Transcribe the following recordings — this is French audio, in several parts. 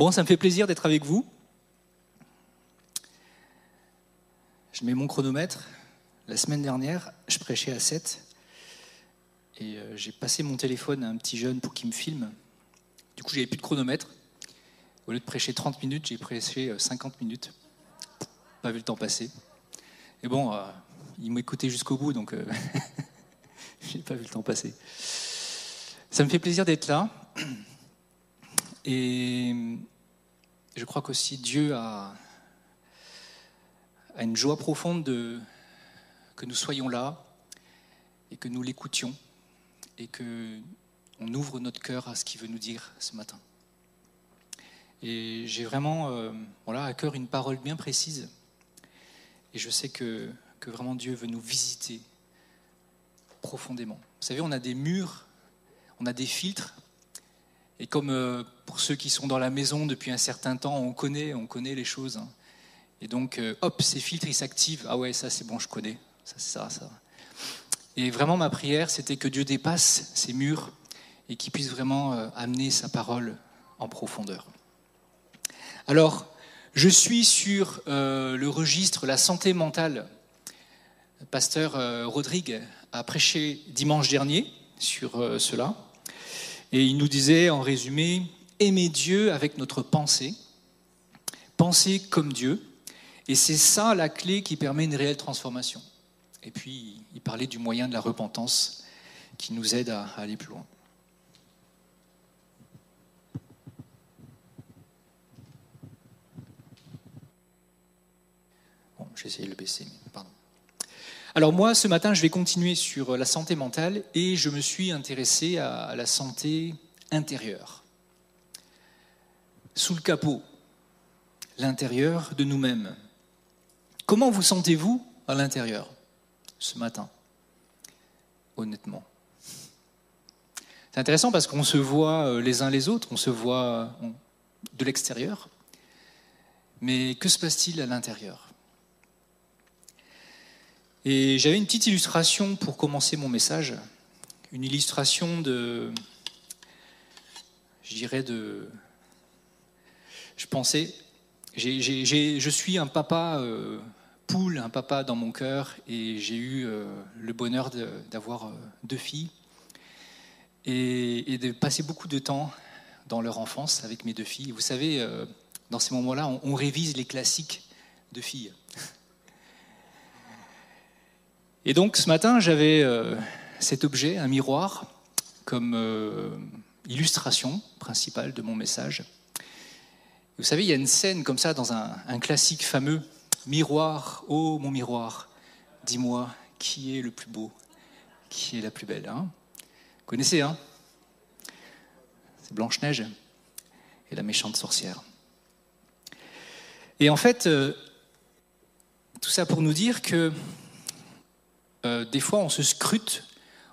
Bon, ça me fait plaisir d'être avec vous. Je mets mon chronomètre. La semaine dernière, je prêchais à 7 et euh, j'ai passé mon téléphone à un petit jeune pour qu'il me filme. Du coup, j'avais plus de chronomètre. Au lieu de prêcher 30 minutes, j'ai prêché 50 euh, minutes. Pas vu le temps passer. Et bon, euh, il m'écoutait jusqu'au bout, donc euh, j'ai pas vu le temps passer. Ça me fait plaisir d'être là. Et je crois qu'aussi Dieu a, une joie profonde de, que nous soyons là et que nous l'écoutions et que on ouvre notre cœur à ce qu'il veut nous dire ce matin. Et j'ai vraiment euh, voilà, à cœur une parole bien précise. Et je sais que, que vraiment Dieu veut nous visiter profondément. Vous savez, on a des murs, on a des filtres. Et comme euh, pour ceux qui sont dans la maison depuis un certain temps, on connaît, on connaît les choses. Hein. Et donc, euh, hop, ces filtres, ils s'activent. Ah ouais, ça c'est bon, je connais. Ça, ça, ça. Et vraiment, ma prière, c'était que Dieu dépasse ces murs et qu'il puisse vraiment euh, amener sa parole en profondeur. Alors, je suis sur le registre La santé mentale. Le pasteur Rodrigue a prêché dimanche dernier sur cela. Et il nous disait en résumé, aimer Dieu avec notre pensée, penser comme Dieu. Et c'est ça la clé qui permet une réelle transformation. Et puis, il parlait du moyen de la repentance qui nous aide à aller plus loin. j'ai essayé de le baisser, pardon. Alors moi, ce matin, je vais continuer sur la santé mentale et je me suis intéressé à la santé intérieure. Sous le capot, l'intérieur de nous-mêmes. Comment vous sentez-vous à l'intérieur ce matin Honnêtement? C'est intéressant parce qu'on se voit euh, les uns les autres, on se voit de l'extérieur. Mais que se passe-t-il à l'intérieur? Et j'avais une petite illustration pour commencer mon message, une illustration de, je dirais de, je pensais, je suis un papa euh, poule, un papa dans mon cœur, et j'ai eu euh, le bonheur d'avoir euh, deux filles et, de passer beaucoup de temps dans leur enfance avec mes deux filles. Vous savez, dans ces moments-là, on, on révise les classiques de filles. Et donc ce matin, j'avais euh, cet objet, un miroir, comme euh, illustration principale de mon message. Vous savez, il y a une scène comme ça dans un, classique fameux, Miroir, oh mon miroir, dis-moi qui est le plus beau, qui est la plus belle. Hein? Vous connaissez, hein? C'est Blanche-Neige et la méchante sorcière. Et en fait, euh, tout ça pour nous dire que euh, des fois on se scrute,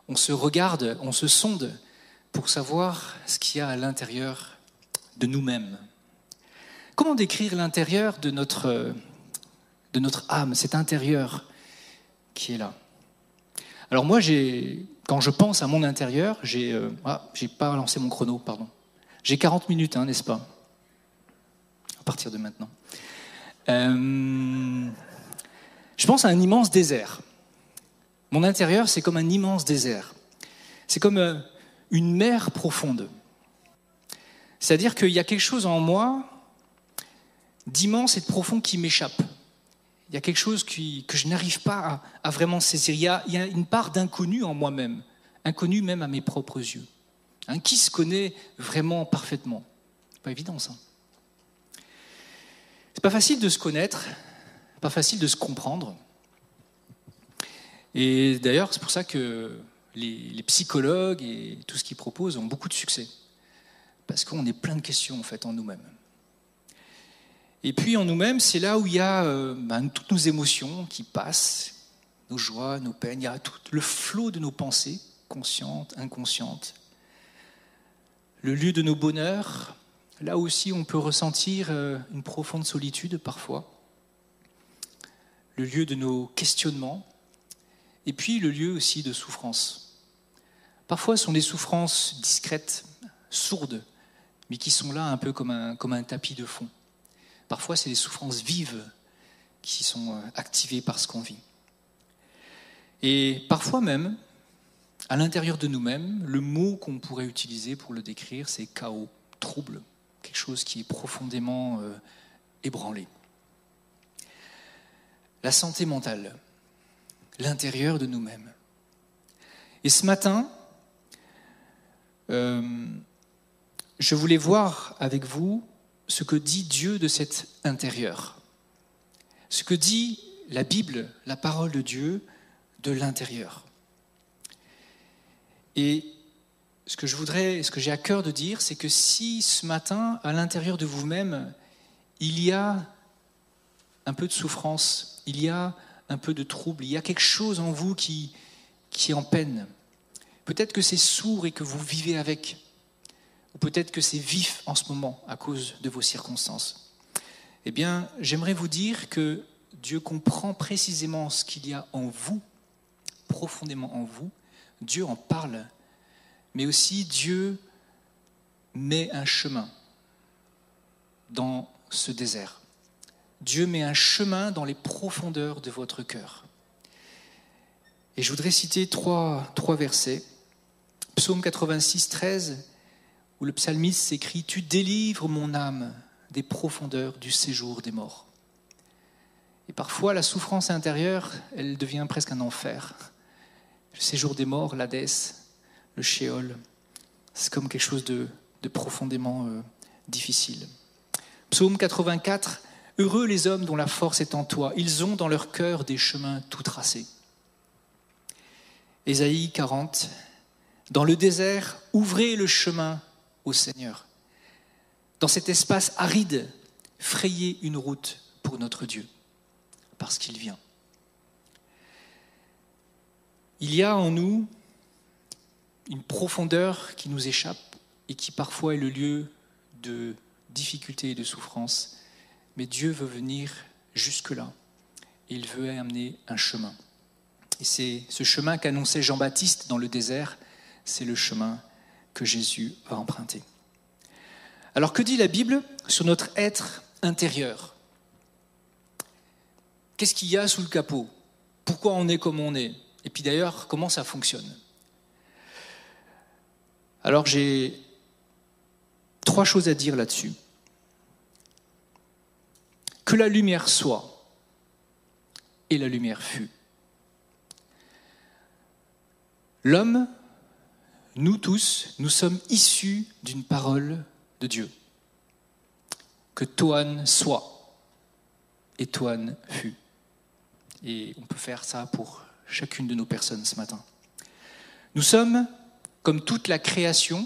on se regarde, on se sonde pour savoir ce qu'il y a à l'intérieur de nous-mêmes. Comment décrire l'intérieur de notre, de notre âme, cet intérieur qui est là? Alors moi, quand je pense à mon intérieur, j'ai euh, ah, pas lancé mon chrono, pardon. J'ai 40 minutes, hein, n'est-ce pas? À partir de maintenant. Euh, je pense à un immense désert. Mon intérieur, c'est comme un immense désert. C'est comme euh, une mer profonde. C'est-à-dire qu'il y a quelque chose en moi d'immense et de profond qui m'échappe. Il y a quelque chose que je n'arrive pas à, vraiment saisir. Il y, a, il y, a, une part d'inconnu en moi-même, inconnu même à mes propres yeux. Hein, qui se connaît vraiment parfaitement pas évident ça. C'est pas facile de se connaître, pas facile de se comprendre. Et d'ailleurs, c'est pour ça que les, psychologues et tout ce qu'ils proposent ont beaucoup de succès. Parce qu'on est plein de questions en fait en nous-mêmes. Et puis en nous-mêmes, c'est là où il y a euh, ben, toutes nos émotions qui passent, nos joies, nos peines, il y a tout le flot de nos pensées, conscientes, inconscientes. Le lieu de nos bonheurs, là aussi on peut ressentir euh, une profonde solitude parfois. Le lieu de nos questionnements, et puis le lieu aussi de souffrance. Parfois, ce sont des souffrances discrètes, sourdes, mais qui sont là un peu comme un, tapis de fond. Parfois, c'est des souffrances vives qui sont euh, activées par ce qu'on vit. Et parfois même, à l'intérieur de nous-mêmes, le mot qu'on pourrait utiliser pour le décrire, c'est chaos, trouble, quelque chose qui est profondément euh, ébranlé. La santé mentale, l'intérieur de nous-mêmes. Et ce matin, euh, je voulais voir avec vous ce que dit Dieu de cet intérieur, ce que dit la Bible, la parole de Dieu de l'intérieur. Et ce que je voudrais, ce que j'ai à cœur de dire, c'est que si ce matin, à l'intérieur de vous-même, il y a un peu de souffrance, il y a un peu de trouble, il y a quelque chose en vous qui, est en peine. Peut-être que c'est sourd et que vous vivez avec, ou peut-être que c'est vif en ce moment à cause de vos circonstances. Eh bien, j'aimerais vous dire que Dieu comprend précisément ce qu'il y a en vous, profondément en vous, Dieu en parle, mais aussi Dieu met un chemin dans ce désert. Dieu met un chemin dans les profondeurs de votre cœur. Et je voudrais citer trois, trois versets. Psaume 86, 13, où le psalmiste s'écrit Tu délivres mon âme des profondeurs du séjour des morts. Et parfois, la souffrance intérieure, elle devient presque un enfer le séjour des morts, l'Hadès, le Shéol. C'est comme quelque chose de, profondément euh, difficile. Psaume 84, Heureux les hommes dont la force est en toi, ils ont dans leur cœur des chemins tout tracés. Ésaïe 40, Dans le désert, ouvrez le chemin au Seigneur. Dans cet espace aride, frayez une route pour notre Dieu, parce qu'il vient. Il y a en nous une profondeur qui nous échappe et qui parfois est le lieu de difficultés et de souffrance, mais Dieu veut venir jusque-là il veut amener un chemin. Et c'est ce chemin qu'annonçait Jean-Baptiste dans le désert, c'est le chemin que Jésus va emprunter. Alors que dit la Bible sur notre être intérieur? Qu'est-ce qu'il y a sous le capot? Pourquoi on est comme on est? Et puis d'ailleurs, comment ça fonctionne? Alors j'ai trois choses à dire là-dessus. Que la lumière soit, et la lumière fut. L'homme, nous tous, nous sommes issus d'une parole de Dieu. Que Toan soit, et Toan fut. Et on peut faire ça pour chacune de nos personnes ce matin. Nous sommes, comme toute la création,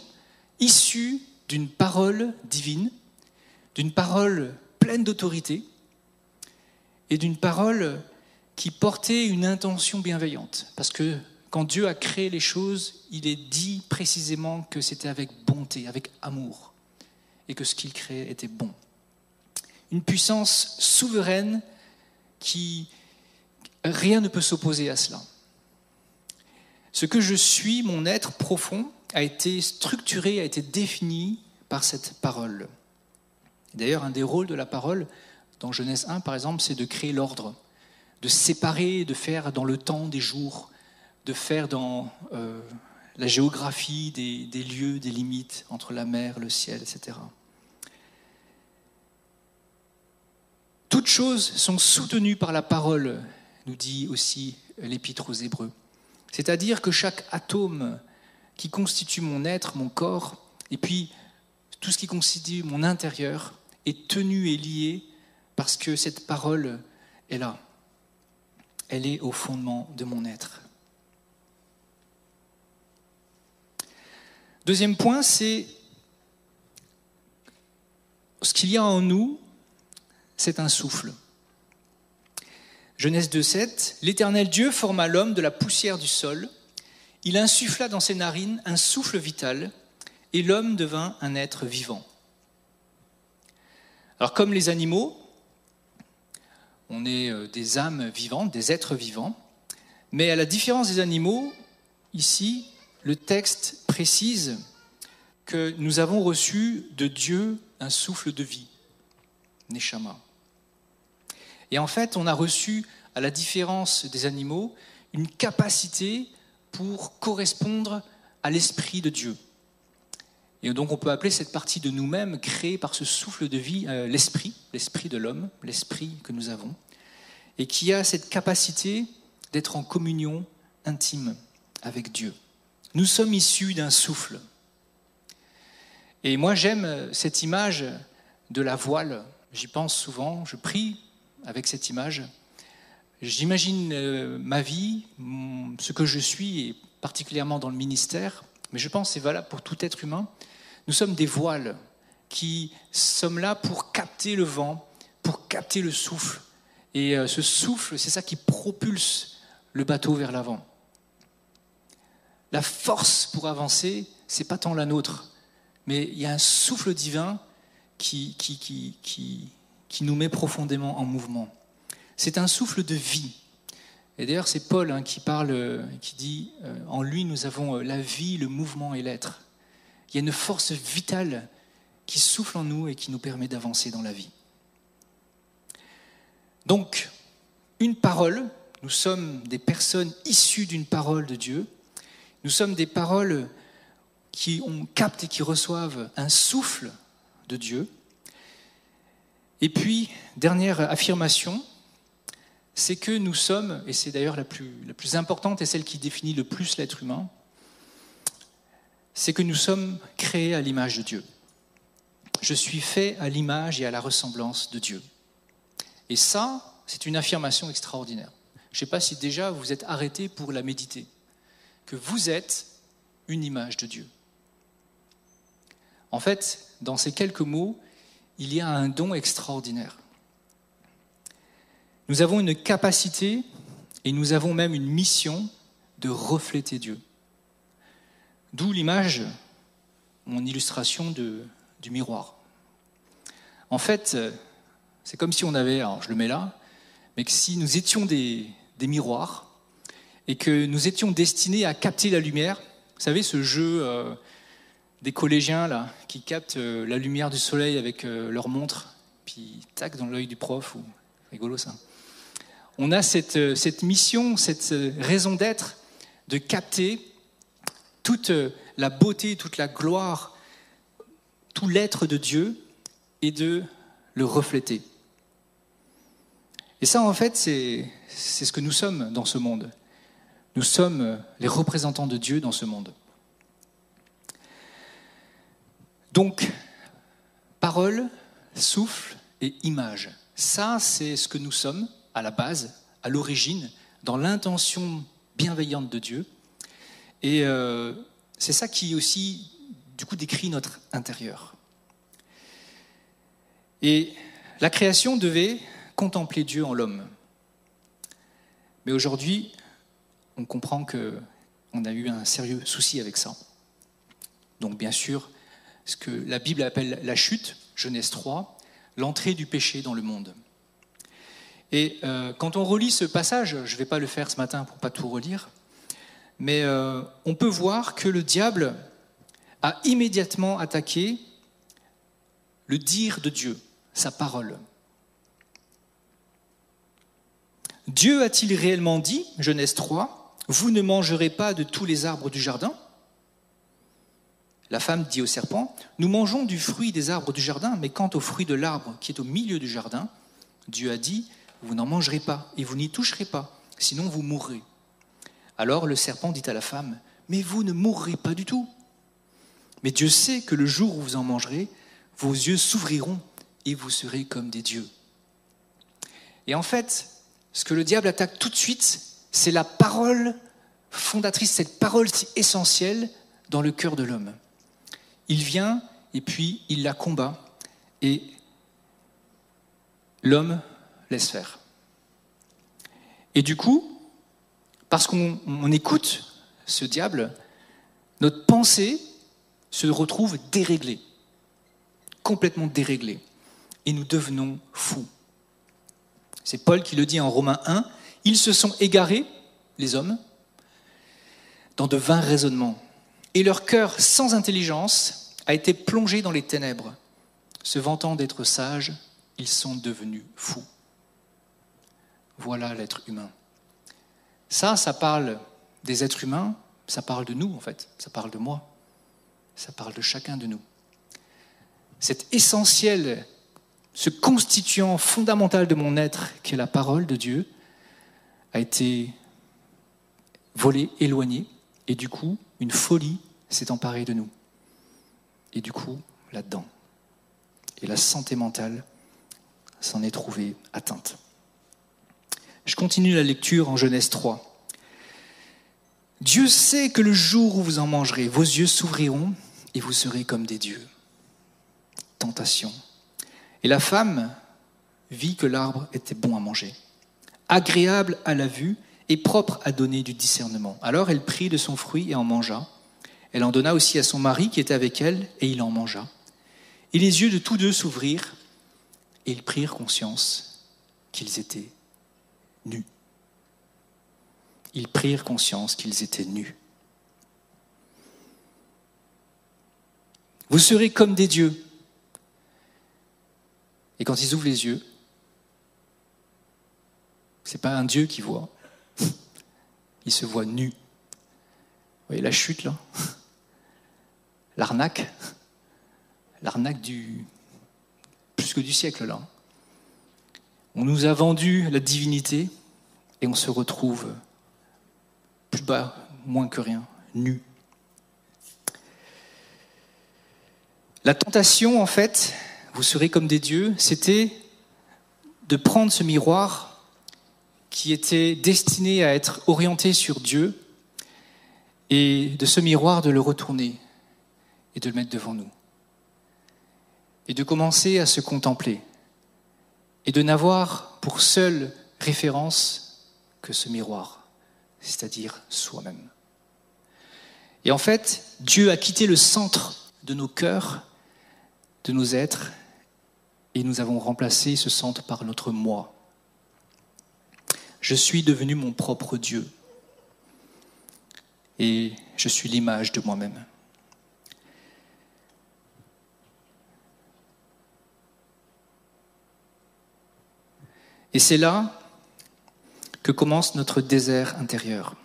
issus d'une parole divine, d'une parole pleine d'autorité et d'une parole qui portait une intention bienveillante. Parce que quand Dieu a créé les choses, il est dit précisément que c'était avec bonté, avec amour, et que ce qu'il créait était bon. Une puissance souveraine qui Rien ne peut s'opposer à cela. Ce que je suis, mon être profond, a été structuré, a été défini par cette parole. D'ailleurs, un des rôles de la parole, dans Genèse 1 par exemple, c'est de créer l'ordre, de séparer, de faire dans le temps des jours, de faire dans euh, la géographie des, des lieux, des limites entre la mer, le ciel, etc. Toutes choses sont soutenues par la parole nous dit aussi l'Épître aux Hébreux. C'est-à-dire que chaque atome qui constitue mon être, mon corps, et puis tout ce qui constitue mon intérieur, est tenu et lié parce que cette parole est là. Elle est au fondement de mon être. Deuxième point, c'est ce qu'il y a en nous, c'est un souffle. Genèse 2.7, L'Éternel Dieu forma l'homme de la poussière du sol, il insuffla dans ses narines un souffle vital, et l'homme devint un être vivant. Alors comme les animaux, on est euh, des âmes vivantes, des êtres vivants, mais à la différence des animaux, ici, le texte précise que nous avons reçu de Dieu un souffle de vie, Neshama. Et en fait, on a reçu, à la différence des animaux, une capacité pour correspondre à l'Esprit de Dieu. Et donc on peut appeler cette partie de nous-mêmes créée par ce souffle de vie euh, l'esprit, l'esprit de l'homme, l'esprit que nous avons, et qui a cette capacité d'être en communion intime avec Dieu. Nous sommes issus d'un souffle. Et moi j'aime cette image de la voile, j'y pense souvent, je prie avec cette image. J'imagine euh, ma vie, ce que je suis, et particulièrement dans le ministère, mais je pense que c'est valable pour tout être humain. Nous sommes des voiles qui sommes là pour capter le vent, pour capter le souffle. Et euh, ce souffle, c'est ça qui propulse le bateau vers l'avant. La force pour avancer, c'est pas tant la nôtre, mais il y a un souffle divin qui, nous met profondément en mouvement. C'est un souffle de vie. Et d'ailleurs, c'est Paul hein, qui parle, qui dit euh, En lui, nous avons euh, la vie, le mouvement et l'être. Il y a une force vitale qui souffle en nous et qui nous permet d'avancer dans la vie. Donc, une parole, nous sommes des personnes issues d'une parole de Dieu. Nous sommes des paroles qui ont et qui reçoivent un souffle de Dieu. Et puis, dernière affirmation, c'est que nous sommes, et c'est d'ailleurs la plus importante et celle qui définit le plus l'être humain, c'est que nous sommes créés à l'image de Dieu. Je suis fait à l'image et à la ressemblance de Dieu. Et ça, c'est une affirmation extraordinaire. Je ne sais pas si déjà vous êtes arrêté pour la méditer, que vous êtes une image de Dieu. En fait, dans ces quelques mots, il y a un don extraordinaire. Nous avons une capacité et nous avons même une mission de refléter Dieu. D'où l'image, mon illustration du miroir. En fait, c'est comme si on avait, alors je le mets là, mais que si nous étions des, miroirs et que nous étions destinés à capter la lumière, vous savez, ce jeu euh, des collégiens là, qui captent euh, la lumière du soleil avec euh, leur montre, puis tac dans l'œil du prof, ou rigolo ça. On a cette mission, cette raison d'être de capter toute la beauté, toute la gloire, tout l'être de Dieu et de le refléter. Et ça, en fait, c'est ce que nous sommes dans ce monde. Nous sommes les représentants de Dieu dans ce monde. Donc, parole, souffle et image. Ça, c'est ce que nous sommes à la base, à l'origine, dans l'intention bienveillante de Dieu. Et euh, c'est ça qui aussi, du coup, décrit notre intérieur. Et la création devait contempler Dieu en l'homme. Mais aujourd'hui, on comprend qu'on a eu un sérieux souci avec ça. Donc, bien sûr, ce que la Bible appelle la chute, Genèse 3, l'entrée du péché dans le monde. Et euh, quand on relit ce passage, je ne vais pas le faire ce matin pour pas tout relire, mais euh, on peut voir que le diable a immédiatement attaqué le dire de Dieu, sa parole. Dieu a-t-il réellement dit, Genèse 3, Vous ne mangerez pas de tous les arbres du jardin? La femme dit au serpent, Nous mangeons du fruit des arbres du jardin, mais quant au fruit de l'arbre qui est au milieu du jardin, Dieu a dit, Vous n'en mangerez pas et vous n'y toucherez pas, sinon vous mourrez. Alors le serpent dit à la femme, Mais vous ne mourrez pas du tout. Mais Dieu sait que le jour où vous en mangerez, vos yeux s'ouvriront et vous serez comme des dieux. Et en fait, ce que le diable attaque tout de suite, c'est la parole fondatrice, cette parole si essentielle dans le cœur de l'homme. Il vient et puis il la combat et l'homme laisse faire. Et du coup, parce qu'on écoute ce diable, notre pensée se retrouve déréglée, complètement déréglée, et nous devenons fous. C'est Paul qui le dit en Romains 1, ils se sont égarés, les hommes, dans de vains raisonnements, et leur cœur sans intelligence a été plongé dans les ténèbres. Se vantant d'être sages, ils sont devenus fous. Voilà l'être humain. Ça, ça parle des êtres humains, ça parle de nous en fait, ça parle de moi, ça parle de chacun de nous. C'est essentiel, ce constituant fondamental de mon être, qui est la parole de Dieu, a été volé, éloigné, et du coup, une folie s'est emparée de nous. Et du coup, là-dedans. Et la santé mentale s'en est trouvée atteinte. Je continue la lecture en Genèse 3. Dieu sait que le jour où vous en mangerez, vos yeux s'ouvriront et vous serez comme des dieux. Tentation. Et la femme vit que l'arbre était bon à manger, agréable à la vue et propre à donner du discernement. Alors elle prit de son fruit et en mangea. Elle en donna aussi à son mari qui était avec elle, et il en mangea. Et les yeux de tous deux s'ouvrirent, et ils prirent conscience qu'ils étaient nus. Ils prirent conscience qu'ils étaient nus. Vous serez comme des dieux. Et quand ils ouvrent les yeux, ce n'est pas un Dieu qui voit, il se voit nu. Vous voyez la chute là? L'arnaque L'arnaque du. plus que du siècle là. On nous a vendu la divinité et on se retrouve plus bas, moins que rien, nu. La tentation, en fait, vous serez comme des dieux, c'était de prendre ce miroir qui était destiné à être orienté sur Dieu et de ce miroir de le retourner et de le mettre devant nous. Et de commencer à se contempler et de n'avoir pour seule référence que ce miroir, c'est-à-dire soi-même. Et en fait, Dieu a quitté le centre de nos cœurs de nos êtres et nous avons remplacé ce centre par notre moi. Je suis devenu mon propre Dieu et je suis l'image de moi-même. Et c'est là que commence notre désert intérieur.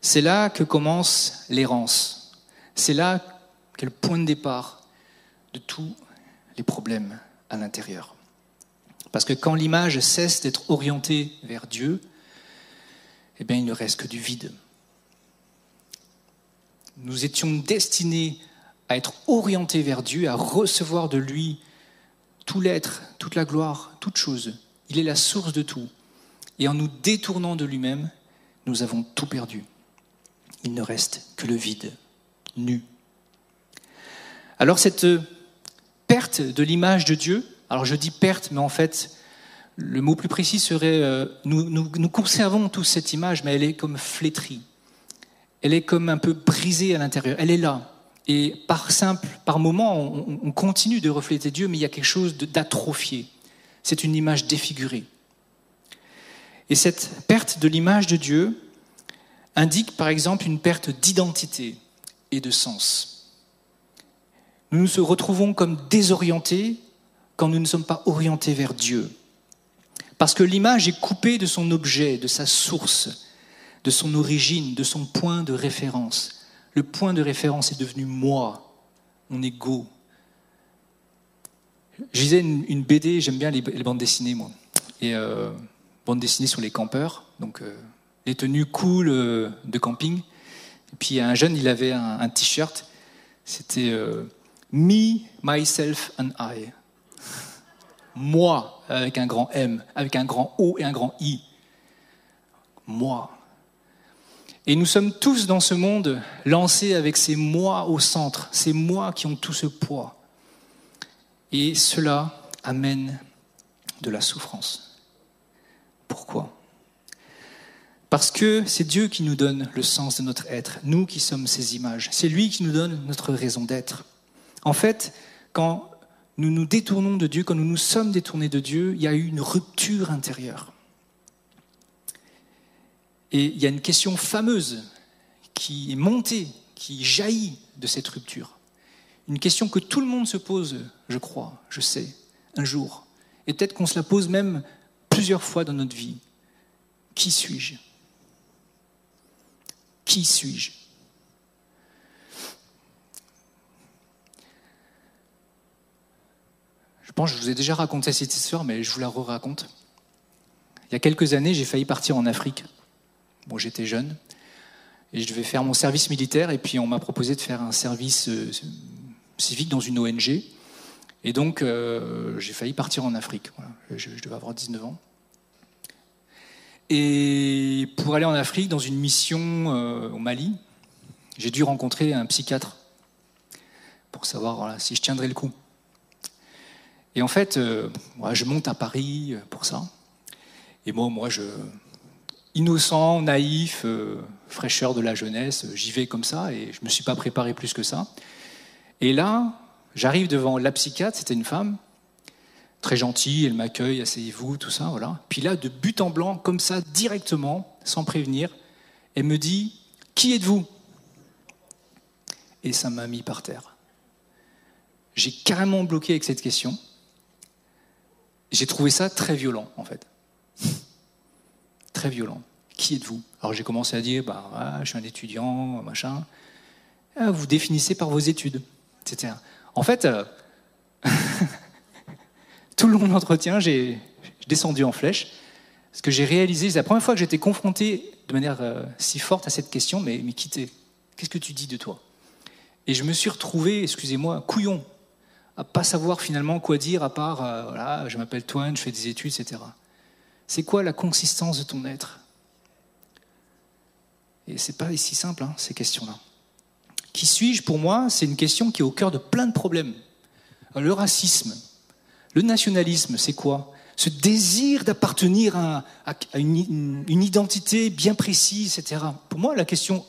C'est là que commence l'errance. C'est là qu'est le point de départ de tous les problèmes à l'intérieur. Parce que quand l'image cesse d'être orientée vers Dieu, eh bien, il ne reste que du vide. Nous étions destinés à être orientés vers Dieu, à recevoir de lui tout l'être, toute la gloire, toute chose. Il est la source de tout. Et en nous détournant de lui-même, nous avons tout perdu. Il ne reste que le vide, nu. Alors cette perte de l'image de Dieu. Alors je dis perte, mais en fait, le mot plus précis serait euh, nous, conservons tous cette image, mais elle est comme flétrie. Elle est comme un peu brisée à l'intérieur. Elle est là. Et par simple, par moment, on continue de refléter Dieu, mais il y a quelque chose d'atrophié. C'est une image défigurée. Et cette perte de l'image de Dieu indique par exemple une perte d'identité et de sens nous nous retrouvons comme désorientés quand nous ne sommes pas orientés vers Dieu. Parce que l'image est coupée de son objet, de sa source, de son origine, de son point de référence. Le point de référence est devenu moi, mon ego. Je lisais une, BD, j'aime bien les, bandes dessinées, moi. Et euh, bandes dessinées sur les campeurs, donc euh, les tenues cool euh, de camping. Et puis un jeune, il avait un, t-shirt, c'était euh, Me, myself and I. Moi, avec un grand M, avec un grand O et un grand I. Moi. Et nous sommes tous dans ce monde lancés avec ces moi au centre, ces moi qui ont tout ce poids. Et cela amène de la souffrance. Pourquoi? Parce que c'est Dieu qui nous donne le sens de notre être, nous qui sommes ses images. C'est lui qui nous donne notre raison d'être. En fait, quand nous nous détournons de Dieu, quand nous nous sommes détournés de Dieu, il y a eu une rupture intérieure. Et il y a une question fameuse qui est montée, qui jaillit de cette rupture. Une question que tout le monde se pose, je crois, je sais, un jour. Et peut-être qu'on se la pose même plusieurs fois dans notre vie. Qui suis-je? Qui suis-je? Je pense que je vous ai déjà raconté cette histoire, mais je vous la re-raconte. Il y a quelques années, j'ai failli partir en Afrique. Bon, j'étais jeune et je devais faire mon service militaire et puis on m'a proposé de faire un service euh, civique dans une ONG. Et donc, euh, j'ai failli partir en Afrique. Je, devais avoir 19 ans. Et pour aller en Afrique, dans une mission euh, au Mali, j'ai dû rencontrer un psychiatre pour savoir si je tiendrais le coup. Et en fait, euh, je monte à Paris pour ça. Et moi, moi, je, innocent, naïf, fraîcheur de la jeunesse, j'y vais comme ça et je ne me suis pas préparé plus que ça. Et là, j'arrive devant la psychiatre, c'était une femme, très gentille, elle m'accueille, asseyez-vous, tout ça, voilà. Puis là, de but en blanc, comme ça, directement, sans prévenir, elle me dit Qui êtes-vous? Et ça m'a mis par terre. J'ai carrément bloqué avec cette question j'ai trouvé ça très violent, en fait. très violent. Qui êtes-vous? Alors j'ai commencé à dire, bah, je suis un étudiant, machin. Ah, vous définissez par vos études, En fait, euh, tout le long de l'entretien, j'ai descendu en flèche. Ce que j'ai réalisé, c'est la première fois que j'étais confronté de manière euh, si forte à cette question, mais, mais quittez, qu'est-ce que tu dis de toi? Et je me suis retrouvé, excusez-moi, couillon, à pas savoir finalement quoi dire à part euh, voilà, je m'appelle Toine, je fais des études, etc. C'est quoi la consistance de ton être? Et c'est pas si simple hein, ces questions-là. Qui suis-je pour moi C'est une question qui est au cœur de plein de problèmes. Le racisme, le nationalisme, c'est quoi? Ce désir d'appartenir à, une, identité bien précise, etc. Pour moi, la question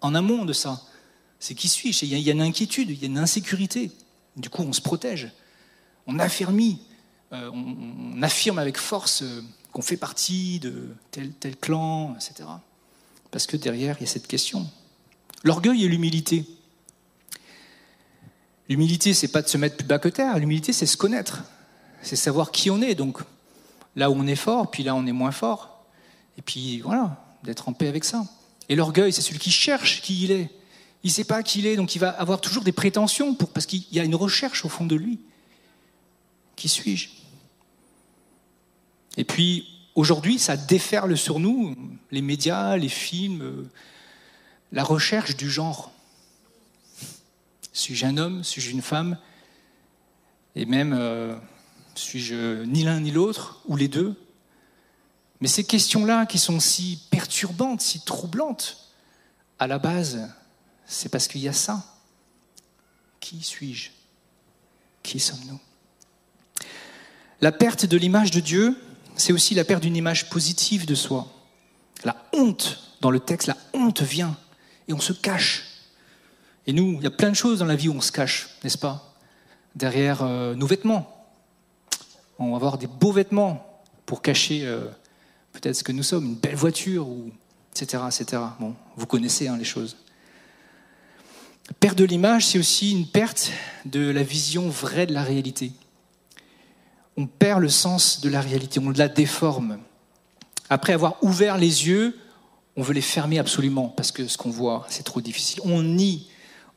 en amont de ça, c'est qui suis-je? Il y a une inquiétude, il y a une insécurité. Du coup, on se protège. On euh, on, affirme avec force euh, qu'on fait partie de tel, tel clan, etc. Parce que derrière, il y a cette question. L'orgueil et l'humilité. L'humilité, c'est pas de se mettre plus bas que terre. L'humilité, c'est se connaître. C'est savoir qui on est. Donc, là où on est fort, puis là où on est moins fort. Et puis, voilà, d'être en paix avec ça. Et l'orgueil, c'est celui qui cherche qui il est. Il ne sait pas qui il est, donc il va avoir toujours des prétentions pour, parce qu'il y a une recherche au fond de lui. Qui suis-je? Et puis, aujourd'hui, ça déferle sur nous, les médias, les films, euh, la recherche du genre. Suis-je un homme Suis-je une femme Et même, euh, suis-je ni l'un ni l'autre, ou les deux? Mais ces questions-là, qui sont si perturbantes, si troublantes, à la base, c'est parce qu'il y a ça. Qui suis-je? Qui sommes-nous? La perte de l'image de Dieu, c'est aussi la perte d'une image positive de soi. La honte, dans le texte, la honte vient et on se cache. Et nous, il y a plein de choses dans la vie où on se cache, n'est-ce pas? Derrière euh, nos vêtements. On va avoir des beaux vêtements pour cacher euh, peut-être ce que nous sommes, une belle voiture, etc., etc. Bon, vous connaissez hein, les choses. Perte de l'image, c'est aussi une perte de la vision vraie de la réalité. On perd le sens de la réalité, on la déforme. Après avoir ouvert les yeux, on veut les fermer absolument parce que ce qu'on voit, c'est trop difficile. On nie,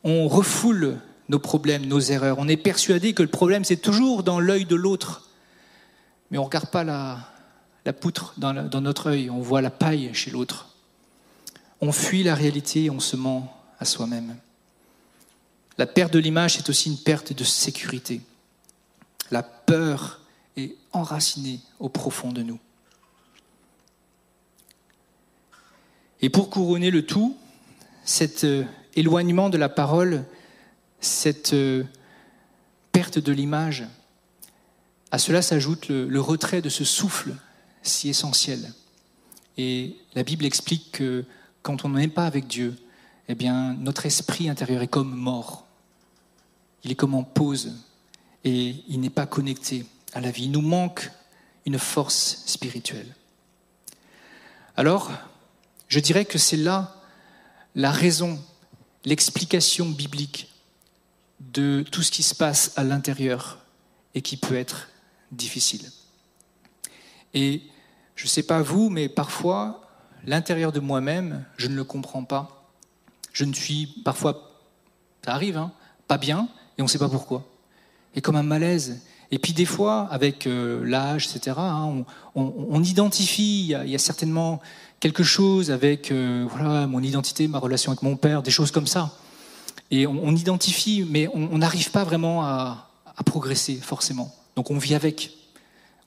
on refoule nos problèmes, nos erreurs. On est persuadé que le problème, c'est toujours dans l'œil de l'autre. Mais on ne regarde pas la, poutre dans, dans notre œil, on voit la paille chez l'autre. On fuit la réalité et on se ment à soi-même. La perte de l'image, c'est aussi une perte de sécurité. La peur est enracinée au profond de nous. Et pour couronner le tout, cet euh, éloignement de la parole, cette euh, perte de l'image, à cela s'ajoute le, retrait de ce souffle si essentiel. Et la Bible explique que quand on n'est pas avec Dieu, eh bien, notre esprit intérieur est comme mort il est comme en pause et il n'est pas connecté à la vie. Il nous manque une force spirituelle. Alors, je dirais que c'est là la raison, l'explication biblique de tout ce qui se passe à l'intérieur et qui peut être difficile. Et je ne sais pas vous, mais parfois, l'intérieur de moi-même, je ne le comprends pas. Je ne suis parfois, ça arrive, hein, pas bien, et on ne sait pas pourquoi. Et comme un malaise. Et puis des fois, avec euh, l'âge, etc., hein, on, identifie, il y, a, certainement quelque chose avec euh, voilà, mon identité, ma relation avec mon père, des choses comme ça. Et on, identifie, mais on n'arrive pas vraiment à, progresser, forcément. Donc on vit avec,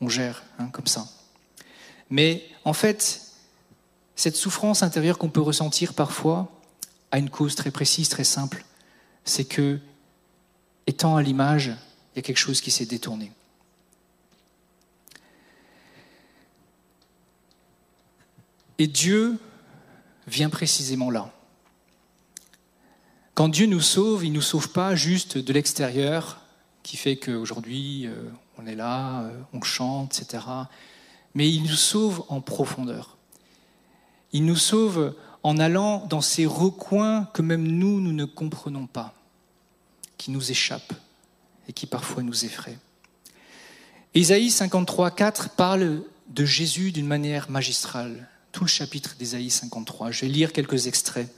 on gère, hein, comme ça. Mais en fait, cette souffrance intérieure qu'on peut ressentir parfois a une cause très précise, très simple. C'est que, étant à l'image, il y a quelque chose qui s'est détourné. Et Dieu vient précisément là. Quand Dieu nous sauve, il ne nous sauve pas juste de l'extérieur, qui fait qu'aujourd'hui, euh, on est là, euh, on chante, etc. Mais il nous sauve en profondeur. Il nous sauve en allant dans ces recoins que même nous, nous ne comprenons pas, qui nous échappent et qui parfois nous effraient. Ésaïe 53, 4 parle de Jésus d'une manière magistrale. Tout le chapitre d'Ésaïe 53. Je vais lire quelques extraits.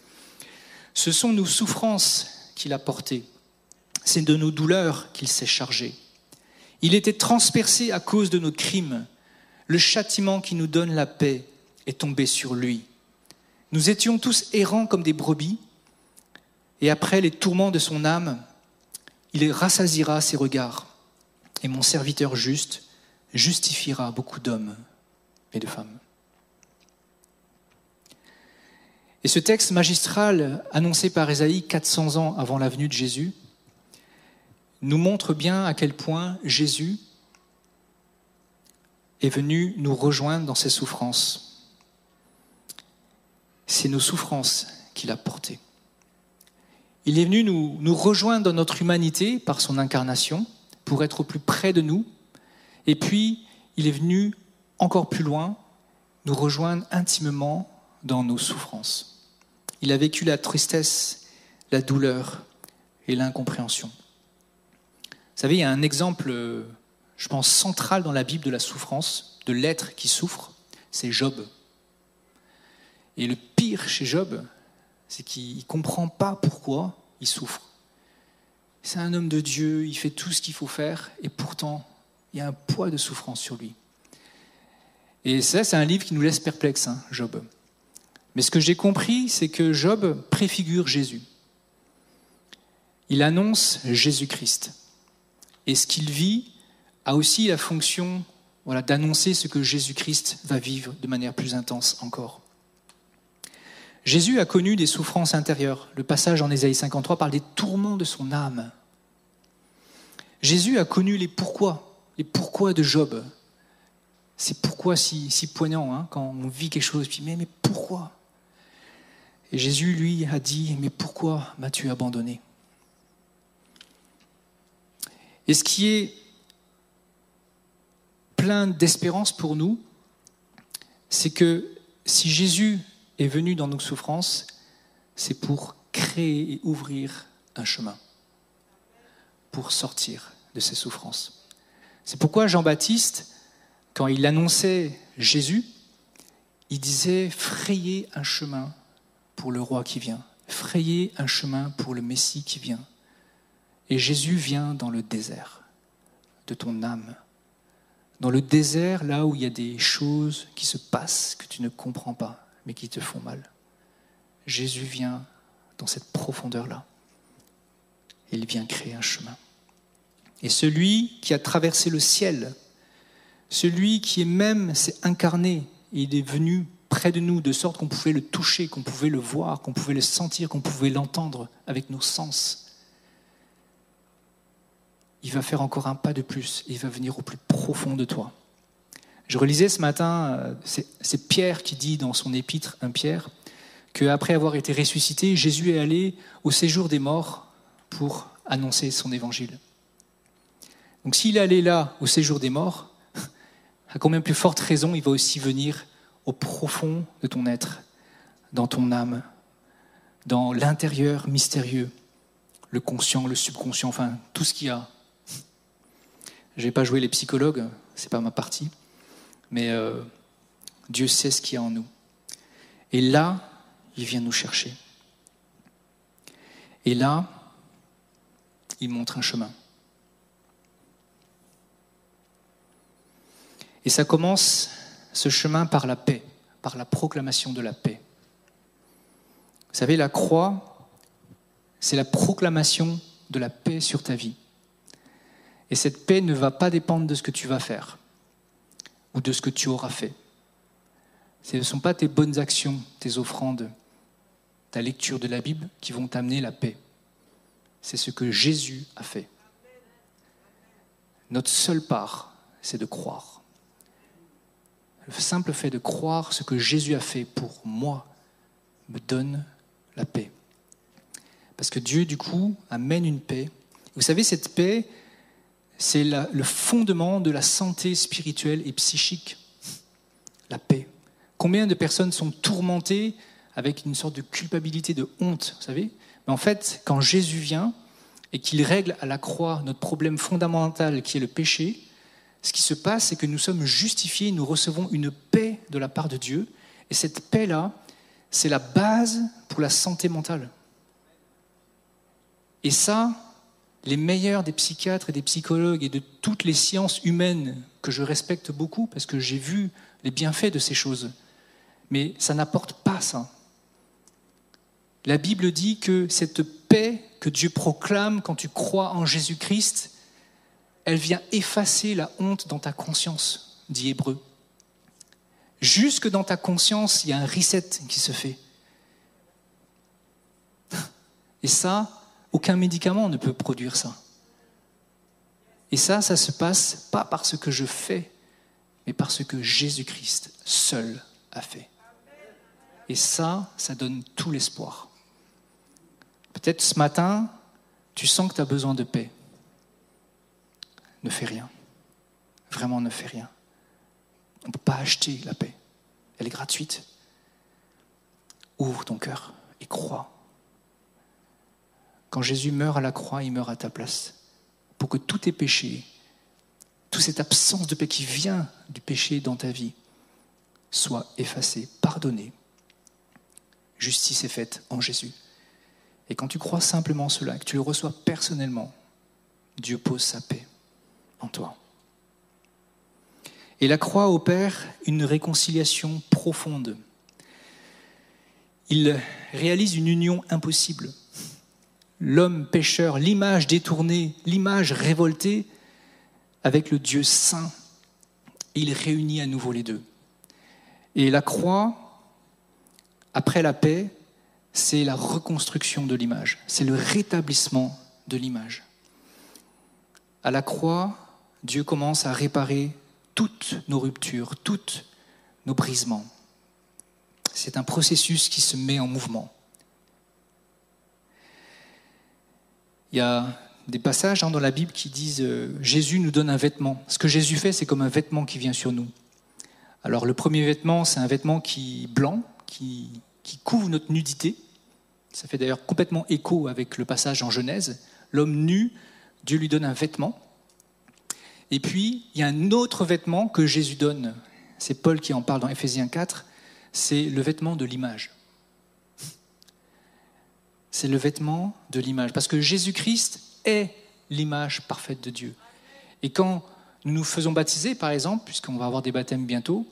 Ce sont nos souffrances qu'il a portées. C'est de nos douleurs qu'il s'est chargé. Il était transpercé à cause de nos crimes. Le châtiment qui nous donne la paix est tombé sur lui. Nous étions tous errants comme des brebis, et après les tourments de son âme, il rassasira ses regards, et mon serviteur juste justifiera beaucoup d'hommes et de femmes. Et ce texte magistral annoncé par Ésaïe 400 ans avant la venue de Jésus nous montre bien à quel point Jésus est venu nous rejoindre dans ses souffrances. C'est nos souffrances qu'il a portées. Il est venu nous, nous rejoindre dans notre humanité par son incarnation pour être au plus près de nous. Et puis, il est venu encore plus loin, nous rejoindre intimement dans nos souffrances. Il a vécu la tristesse, la douleur et l'incompréhension. Vous savez, il y a un exemple, je pense, central dans la Bible de la souffrance, de l'être qui souffre, c'est Job. Et le pire chez Job, c'est qu'il ne comprend pas pourquoi il souffre. C'est un homme de Dieu, il fait tout ce qu'il faut faire, et pourtant, il y a un poids de souffrance sur lui. Et ça, c'est un livre qui nous laisse perplexes, hein, Job. Mais ce que j'ai compris, c'est que Job préfigure Jésus. Il annonce Jésus-Christ. Et ce qu'il vit a aussi la fonction d'annoncer ce que Jésus-Christ va vivre de manière plus intense encore. Jésus a connu des souffrances intérieures. Le passage en Ésaïe 53 parle des tourments de son âme. Jésus a connu les pourquoi, les pourquoi de Job. C'est pourquoi si, si poignant hein, quand on vit quelque chose, puis mais, mais pourquoi? Et Jésus, lui, a dit, mais pourquoi m'as-tu abandonné? Et ce qui est plein d'espérance pour nous, c'est que si Jésus est venu dans nos souffrances, c'est pour créer et ouvrir un chemin, pour sortir de ces souffrances. C'est pourquoi Jean-Baptiste, quand il annonçait Jésus, il disait Frayez un chemin pour le roi qui vient, frayez un chemin pour le Messie qui vient. Et Jésus vient dans le désert de ton âme, dans le désert là où il y a des choses qui se passent que tu ne comprends pas mais qui te font mal. Jésus vient dans cette profondeur-là. Il vient créer un chemin. Et celui qui a traversé le ciel, celui qui est même s'est incarné, il est venu près de nous de sorte qu'on pouvait le toucher, qu'on pouvait le voir, qu'on pouvait le sentir, qu'on pouvait l'entendre avec nos sens. Il va faire encore un pas de plus, il va venir au plus profond de toi. Je relisais ce matin, euh, c'est Pierre qui dit dans son épître, un Pierre, qu'après avoir été ressuscité, Jésus est allé au séjour des morts pour annoncer son évangile. Donc s'il est allé là, au séjour des morts, à combien plus forte raison il va aussi venir profond de ton être, dans ton âme, dans l'intérieur mystérieux, le conscient, le subconscient, enfin tout ce qu'il y a. Je vais pas jouer les psychologues, c'est pas ma partie, mais euh, Dieu sait ce qu'il y a en nous. Et là, il vient nous chercher. Et là, il montre un chemin. Et ça commence ce chemin par la paix, par la proclamation de la paix. Vous savez, la croix, c'est la proclamation de la paix sur ta vie. Et cette paix ne va pas dépendre de ce que tu vas faire ou de ce que tu auras fait. Ce ne sont pas tes bonnes actions, tes offrandes, ta lecture de la Bible qui vont t'amener la paix. C'est ce que Jésus a fait. Notre seule part, c'est de croire. Le simple fait de croire ce que Jésus a fait pour moi me donne la paix. Parce que Dieu, du coup, amène une paix. Vous savez, cette paix, c'est le fondement de la santé spirituelle et psychique. La paix. Combien de personnes sont tourmentées avec une sorte de culpabilité, de honte, vous savez Mais en fait, quand Jésus vient et qu'il règle à la croix notre problème fondamental qui est le péché, ce qui se passe, c'est que nous sommes justifiés, nous recevons une paix de la part de Dieu. Et cette paix-là, c'est la base pour la santé mentale. Et ça, les meilleurs des psychiatres et des psychologues et de toutes les sciences humaines que je respecte beaucoup, parce que j'ai vu les bienfaits de ces choses, mais ça n'apporte pas ça. La Bible dit que cette paix que Dieu proclame quand tu crois en Jésus-Christ, elle vient effacer la honte dans ta conscience, dit Hébreu. Jusque dans ta conscience, il y a un reset qui se fait. Et ça, aucun médicament ne peut produire ça. Et ça, ça se passe pas parce que je fais, mais parce que Jésus-Christ seul a fait. Et ça, ça donne tout l'espoir. Peut-être ce matin, tu sens que tu as besoin de paix. Ne fais rien. Vraiment, ne fais rien. On ne peut pas acheter la paix. Elle est gratuite. Ouvre ton cœur et crois. Quand Jésus meurt à la croix, il meurt à ta place. Pour que tous tes péchés, toute cette absence de paix qui vient du péché dans ta vie, soit effacée, pardonnée. Justice est faite en Jésus. Et quand tu crois simplement cela, que tu le reçois personnellement, Dieu pose sa paix en toi. Et la croix opère une réconciliation profonde. Il réalise une union impossible. L'homme pécheur, l'image détournée, l'image révoltée avec le Dieu saint, il réunit à nouveau les deux. Et la croix, après la paix, c'est la reconstruction de l'image, c'est le rétablissement de l'image. À la croix, Dieu commence à réparer toutes nos ruptures, tous nos brisements. C'est un processus qui se met en mouvement. Il y a des passages hein, dans la Bible qui disent euh, Jésus nous donne un vêtement. Ce que Jésus fait, c'est comme un vêtement qui vient sur nous. Alors le premier vêtement, c'est un vêtement qui blanc, qui, qui couvre notre nudité. Ça fait d'ailleurs complètement écho avec le passage en Genèse. L'homme nu, Dieu lui donne un vêtement. Et puis, il y a un autre vêtement que Jésus donne. C'est Paul qui en parle dans Éphésiens 4. C'est le vêtement de l'image. C'est le vêtement de l'image. Parce que Jésus-Christ est l'image parfaite de Dieu. Et quand nous nous faisons baptiser, par exemple, puisqu'on va avoir des baptêmes bientôt,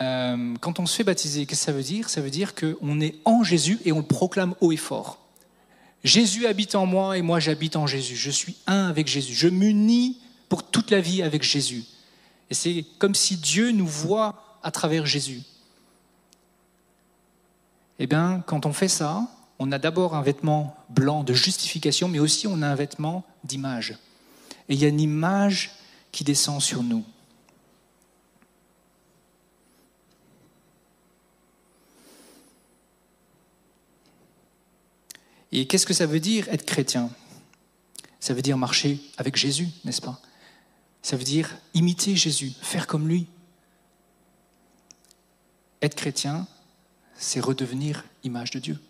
euh, quand on se fait baptiser, qu'est-ce que ça veut dire? Ça veut dire qu'on est en Jésus et on proclame haut et fort. Jésus habite en moi et moi j'habite en Jésus. Je suis un avec Jésus. Je m'unis pour toute la vie avec Jésus. Et c'est comme si Dieu nous voit à travers Jésus. Eh bien, quand on fait ça, on a d'abord un vêtement blanc de justification, mais aussi on a un vêtement d'image. Et il y a une image qui descend sur nous. Et qu'est-ce que ça veut dire être chrétien? Ça veut dire marcher avec Jésus, n'est-ce pas? Ça veut dire imiter Jésus, faire comme lui. Être chrétien, c'est redevenir image de Dieu.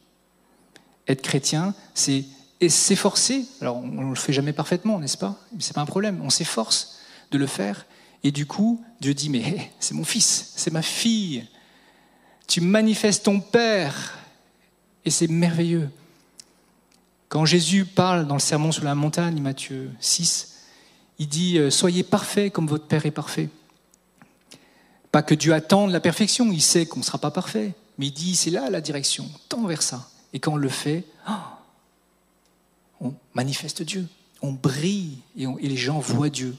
Être chrétien, c'est s'efforcer, alors on ne le fait jamais parfaitement, n'est-ce pas? Mais c'est pas un problème, on s'efforce de le faire, et du coup, Dieu dit, mais c'est mon fils, c'est ma fille, tu manifestes ton Père, et c'est merveilleux. Quand Jésus parle dans le sermon sur la montagne, Matthieu 6, il dit, euh, soyez parfaits comme votre Père est parfait. Pas que Dieu attende la perfection, il sait qu'on ne sera pas parfait, mais il dit, c'est là la direction, tend vers ça. Et quand on le fait, oh, on manifeste Dieu, on brille et, les gens voient Dieu.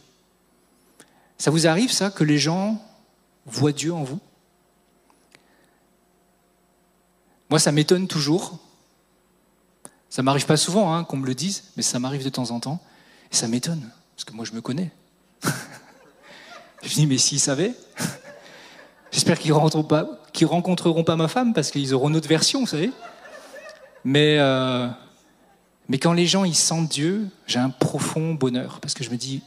Ça vous arrive ça, que les gens voient Dieu en vous? Moi, ça m'étonne toujours. Ça m'arrive pas souvent hein, qu'on me le dise, mais ça m'arrive de temps en temps. Ça m'étonne, parce que moi, je me connais. je me dis, mais s'ils savaient, j'espère qu'ils ne rencontreront pas ma femme, parce qu'ils auront une autre version, vous savez. Mais euh, mais quand les gens ils sentent Dieu, j'ai un profond bonheur parce que je me dis,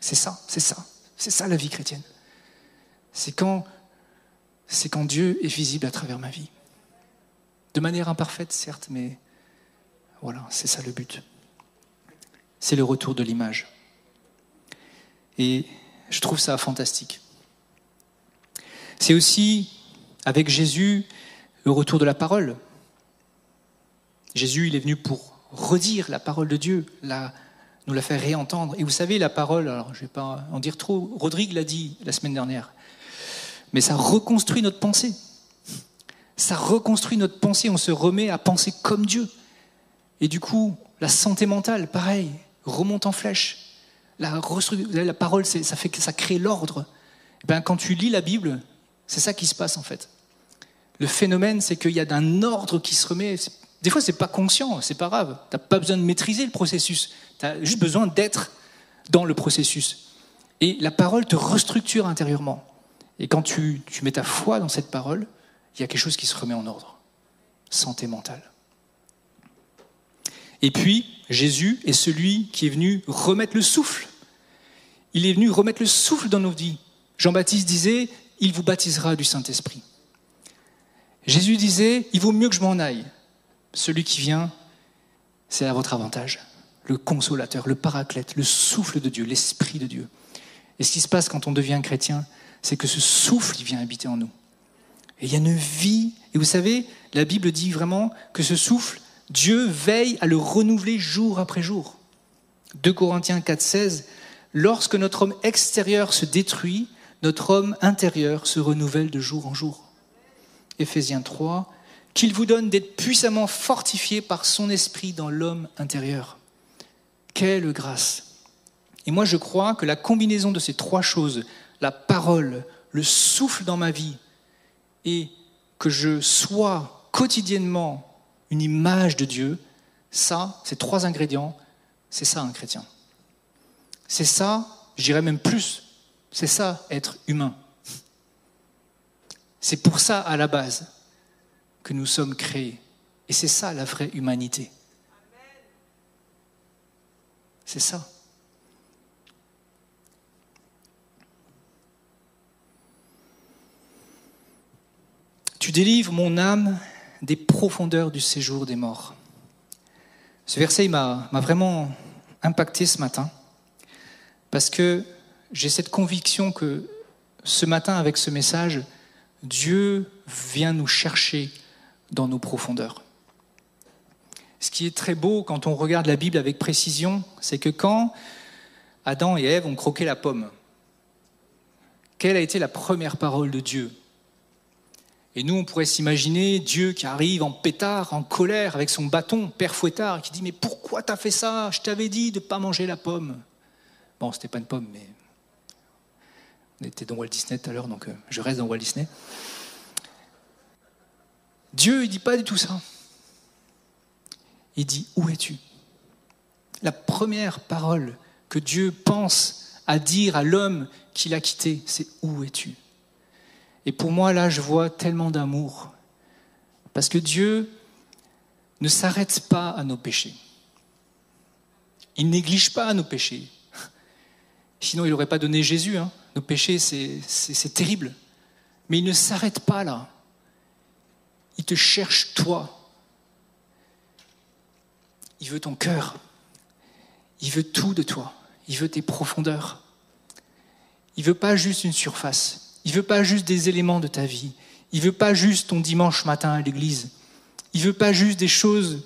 c'est ça, c'est ça, c'est ça la vie chrétienne. C'est quand, c'est quand Dieu est visible à travers ma vie. De manière imparfaite, certes, mais voilà, c'est ça le but. C'est le retour de l'image. Et je trouve ça fantastique. C'est aussi, avec Jésus, le retour de la parole. Jésus, il est venu pour redire la parole de Dieu, nous la faire réentendre. Et vous savez, la parole, alors je ne vais pas en dire trop, Rodrigue l'a dit la semaine dernière, mais ça reconstruit notre pensée. Ça reconstruit notre pensée, on se remet à penser comme Dieu. Et du coup, la santé mentale, pareil, remonte en flèche. La, parole, ça fait ça crée l'ordre. Eh ben, quand tu lis la Bible, c'est ça qui se passe en fait. Le phénomène, c'est qu'il y a un ordre qui se remet. Des fois, c'est pas conscient, c'est pas grave. Tu n'as pas besoin de maîtriser le processus. Tu as juste besoin d'être dans le processus. Et la parole te restructure intérieurement. Et quand tu mets ta foi dans cette parole, il y a quelque chose qui se remet en ordre. Santé mentale. Et puis, Jésus est celui qui est venu remettre le souffle. Il est venu remettre le souffle dans nos vies. Jean-Baptiste disait, il vous baptisera du Saint-Esprit. Jésus disait, il vaut mieux que je m'en aille. Celui qui vient, c'est à votre avantage. Le consolateur, le paraclète, le souffle de Dieu, l'esprit de Dieu. Et ce qui se passe quand on devient chrétien, c'est que ce souffle, vient habiter en nous. Et il y a une vie. Et vous savez, la Bible dit vraiment que ce souffle, Dieu veille à le renouveler jour après jour. 2 Corinthiens 4, 16, lorsque notre homme extérieur se détruit, notre homme intérieur se renouvelle de jour en jour. Éphésiens 3, qu'il vous donne d'être puissamment fortifié par son esprit dans l'homme intérieur. Quelle grâce Et moi je crois que la combinaison de ces trois choses, la parole, le souffle dans ma vie, et que je sois quotidiennement une image de Dieu, ça, ces trois ingrédients, c'est ça un chrétien. C'est ça, je dirais même plus, c'est ça être humain. C'est pour ça à la base que nous sommes créés. Et c'est ça la vraie humanité. C'est ça. Tu délivres mon âme des profondeurs du séjour des morts. Ce verset m'a vraiment impacté ce matin parce que j'ai cette conviction que ce matin, avec ce message, Dieu vient nous chercher dans nos profondeurs. Ce qui est très beau quand on regarde la Bible avec précision, c'est que quand Adam et Ève ont croqué la pomme, quelle a été la première parole de Dieu? Et nous, on pourrait s'imaginer Dieu qui arrive en pétard, en colère, avec son bâton, père fouettard, qui dit Mais pourquoi t'as fait ça? Je t'avais dit de ne pas manger la pomme. Bon, c'était pas une pomme, mais on était dans Walt Disney tout à l'heure, donc euh, je reste dans Walt Disney. Dieu, il dit pas du tout ça. Il dit Où es-tu? La première parole que Dieu pense à dire à l'homme qu'il a quitté, c'est Où es-tu? Et pour moi, là, je vois tellement d'amour. Parce que Dieu ne s'arrête pas à nos péchés. Il néglige pas nos péchés. Sinon, il n'aurait pas donné Jésus. Hein. Nos péchés, c'est terrible. Mais il ne s'arrête pas là. Il te cherche toi. il veut ton cœur. Il veut tout de toi. Il veut tes profondeurs. Il veut pas juste une surface. Il veut pas juste des éléments de ta vie. Il veut pas juste ton dimanche matin à l'église. Il veut pas juste des choses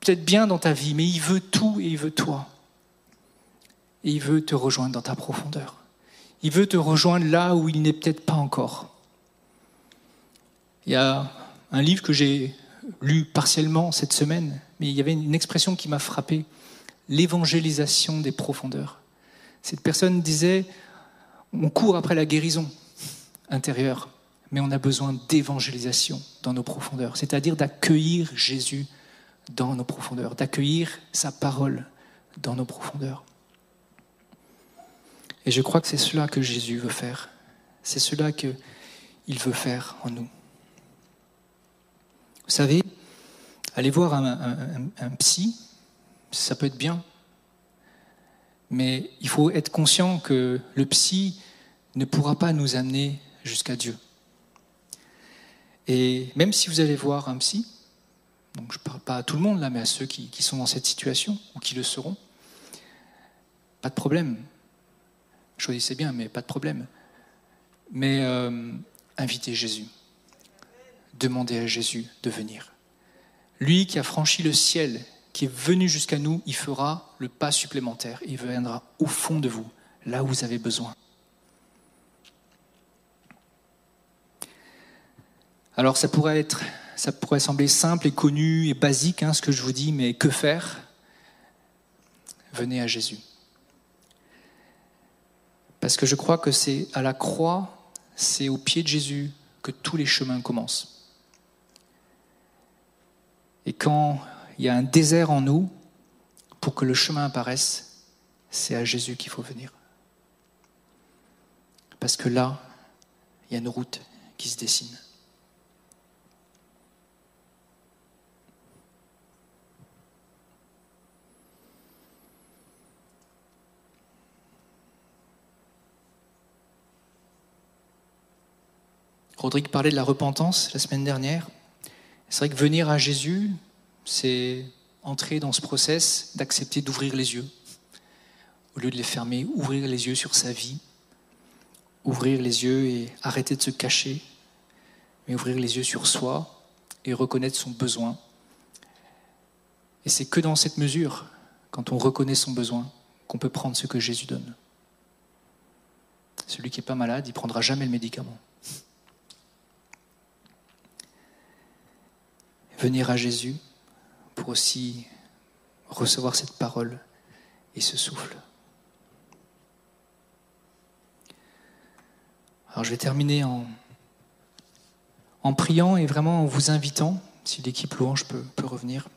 peut-être bien dans ta vie, mais il veut tout et il veut toi. Et il veut te rejoindre dans ta profondeur. Il veut te rejoindre là où il n'est peut-être pas encore. Il y a un livre que j'ai lu partiellement cette semaine, mais il y avait une expression qui m'a frappé, l'évangélisation des profondeurs. Cette personne disait, on court après la guérison intérieure, mais on a besoin d'évangélisation dans nos profondeurs, c'est-à-dire d'accueillir Jésus dans nos profondeurs, d'accueillir sa parole dans nos profondeurs. Et je crois que c'est cela que Jésus veut faire. C'est cela qu'il veut faire en nous. Vous savez, aller voir un, psy, ça peut être bien. Mais il faut être conscient que le psy ne pourra pas nous amener jusqu'à Dieu. Et même si vous allez voir un psy, donc je ne parle pas à tout le monde là, mais à ceux qui, sont dans cette situation ou qui le seront, pas de problème. Choisissez bien, mais pas de problème. Mais euh, invitez Jésus. Demandez à Jésus de venir. Lui qui a franchi le ciel, qui est venu jusqu'à nous, il fera le pas supplémentaire. Il viendra au fond de vous, là où vous avez besoin. Alors ça pourrait être, ça pourrait sembler simple et connu et basique, hein, ce que je vous dis, mais que faire? Venez à Jésus. Parce que je crois que c'est à la croix, c'est au pied de Jésus que tous les chemins commencent. Et quand il y a un désert en nous, pour que le chemin apparaisse, c'est à Jésus qu'il faut venir. Parce que là, il y a une route qui se dessine. Rodrigue parlait de la repentance la semaine dernière. C'est vrai que venir à Jésus, c'est entrer dans ce process d'accepter d'ouvrir les yeux. Au lieu de les fermer, ouvrir les yeux sur sa vie, ouvrir les yeux et arrêter de se cacher, mais ouvrir les yeux sur soi et reconnaître son besoin. Et c'est que dans cette mesure, quand on reconnaît son besoin, qu'on peut prendre ce que Jésus donne. Celui qui n'est pas malade, il prendra jamais le médicament. venir à Jésus pour aussi recevoir cette parole et ce souffle. Alors je vais terminer en, priant et vraiment en vous invitant, si l'équipe louange peut, revenir.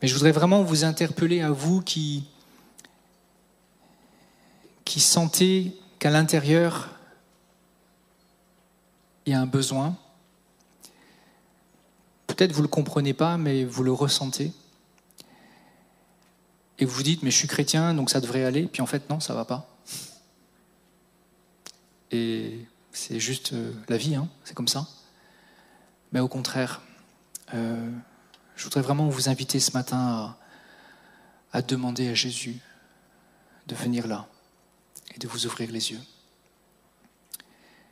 Mais je voudrais vraiment vous interpeller à vous qui sentez qu'à l'intérieur, il y a un besoin. Peut-être vous ne le comprenez pas, mais vous le ressentez. Et vous vous dites, mais je suis chrétien, donc ça devrait aller. Puis en fait, non, ça ne va pas. Et c'est juste euh, la vie, hein, c'est comme ça. Mais au contraire, euh, je voudrais vraiment vous inviter ce matin à demander à Jésus de venir là et de vous ouvrir les yeux.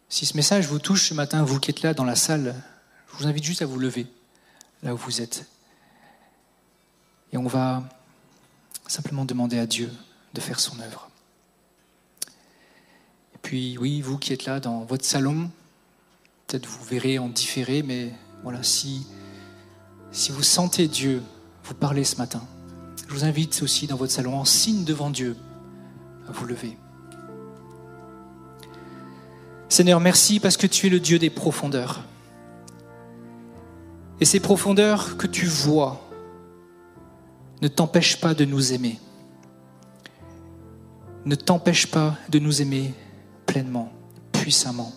Si ce message vous touche ce matin, vous qui êtes là dans la salle, je vous invite juste à vous lever là où vous êtes. Et on va simplement demander à Dieu de faire son œuvre. Et puis oui, vous qui êtes là dans votre salon, peut-être vous verrez en différé, mais voilà, si, si vous sentez Dieu vous parler ce matin, je vous invite aussi dans votre salon, en signe devant Dieu, à vous lever. Seigneur, merci parce que tu es le Dieu des profondeurs. Et ces profondeurs que tu vois ne t'empêchent pas de nous aimer. Ne t'empêchent pas de nous aimer pleinement, puissamment.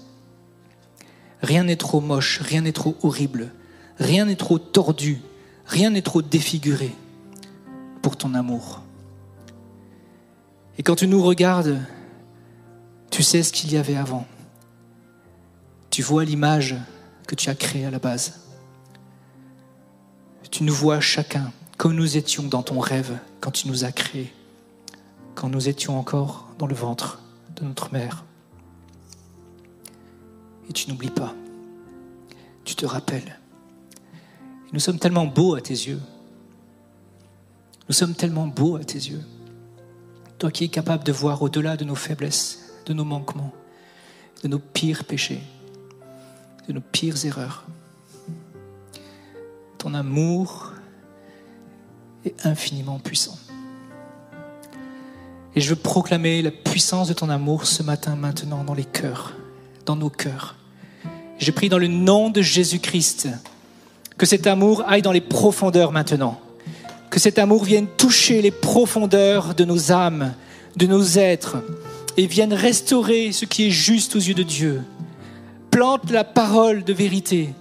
Rien n'est trop moche, rien n'est trop horrible, rien n'est trop tordu, rien n'est trop défiguré pour ton amour. Et quand tu nous regardes, tu sais ce qu'il y avait avant. Tu vois l'image que tu as créée à la base. Tu nous vois chacun comme nous étions dans ton rêve quand tu nous as créés, quand nous étions encore dans le ventre de notre mère. Et tu n'oublies pas, tu te rappelles. nous sommes tellement beaux à tes yeux. Nous sommes tellement beaux à tes yeux. Toi qui es capable de voir au-delà de nos faiblesses, de nos manquements, de nos pires péchés, de nos pires erreurs. Ton amour est infiniment puissant. Et je veux proclamer la puissance de ton amour ce matin, maintenant, dans les cœurs, dans nos cœurs. J'ai pris dans le nom de Jésus-Christ que cet amour aille dans les profondeurs maintenant. Que cet amour vienne toucher les profondeurs de nos âmes, de nos êtres, et vienne restaurer ce qui est juste aux yeux de Dieu. Plante la parole de vérité.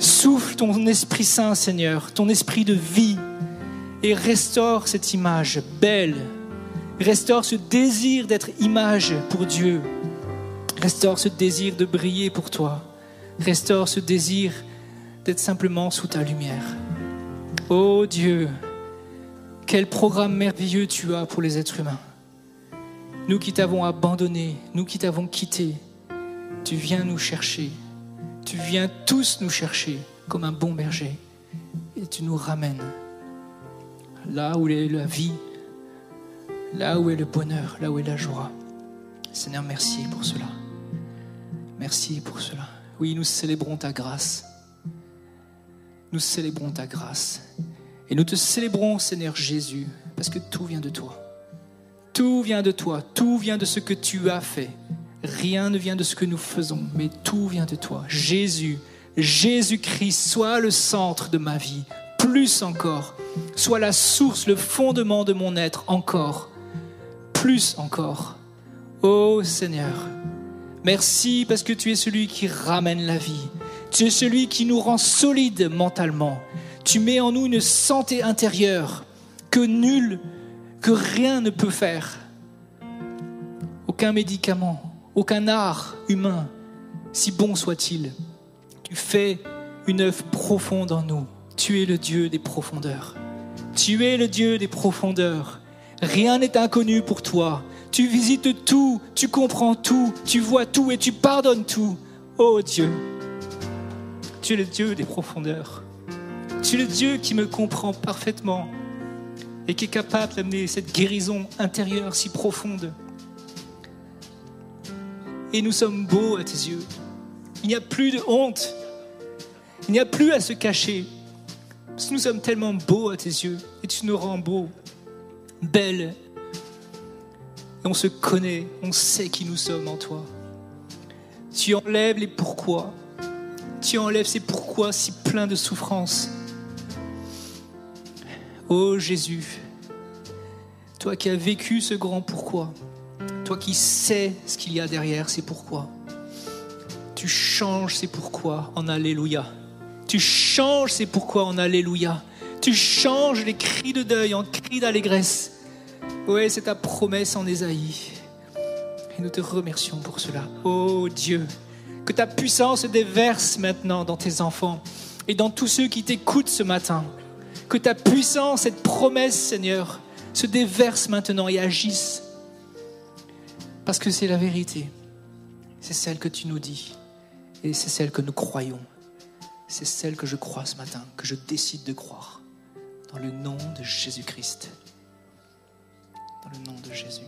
Souffle ton Esprit Saint, Seigneur, ton esprit de vie, et restaure cette image belle. Restaure ce désir d'être image pour Dieu. Restaure ce désir de briller pour toi. Restaure ce désir d'être simplement sous ta lumière. Oh Dieu, quel programme merveilleux tu as pour les êtres humains. Nous qui t'avons abandonné, nous qui t'avons quitté, tu viens nous chercher. Tu viens tous nous chercher comme un bon berger. Et tu nous ramènes là où est la vie, là où est le bonheur, là où est la joie. Seigneur, merci pour cela. Merci pour cela. Oui, nous célébrons ta grâce. Nous célébrons ta grâce. Et nous te célébrons, Seigneur Jésus, parce que tout vient de toi. Tout vient de toi, tout vient de ce que tu as fait. Rien ne vient de ce que nous faisons, mais tout vient de toi. Jésus, Jésus-Christ, sois le centre de ma vie, plus encore. Sois la source, le fondement de mon être encore. Plus encore. Ô Seigneur, merci parce que tu es celui qui ramène la vie. Tu es celui qui nous rend solides mentalement. Tu mets en nous une santé intérieure que nul, que rien ne peut faire. Aucun médicament, aucun art humain, si bon soit-il. Tu fais une œuvre profonde en nous. Tu es le Dieu des profondeurs. Tu es le Dieu des profondeurs. Rien n'est inconnu pour toi. Tu visites tout, tu comprends tout, tu vois tout et tu pardonnes tout. Oh Dieu, tu es le Dieu des profondeurs. Tu es le Dieu qui me comprend parfaitement et qui est capable d'amener cette guérison intérieure si profonde. Et nous sommes beaux à tes yeux. Il n'y a plus de honte. Il n'y a plus à se cacher. Parce que nous sommes tellement beaux à tes yeux et tu nous rends beaux, belles. Et on se connaît, on sait qui nous sommes en toi. Tu enlèves les pourquoi. Tu enlèves ces pourquoi si pleins de souffrance. Oh Jésus, toi qui as vécu ce grand pourquoi, toi qui sais ce qu'il y a derrière ces pourquoi, tu changes ces pourquoi en Alléluia. Tu changes ces pourquoi en Alléluia. Tu changes les cris de deuil en cris d'allégresse. Oui, c'est ta promesse en Ésaïe. Et nous te remercions pour cela. Oh Dieu, que ta puissance se déverse maintenant dans tes enfants et dans tous ceux qui t'écoutent ce matin. Que ta puissance, cette promesse, Seigneur, se déverse maintenant et agisse. Parce que c'est la vérité. C'est celle que tu nous dis. Et c'est celle que nous croyons c'est celle que je crois ce matin, que je décide de croire. Dans le nom de Jésus-Christ. Dans le nom de Jésus.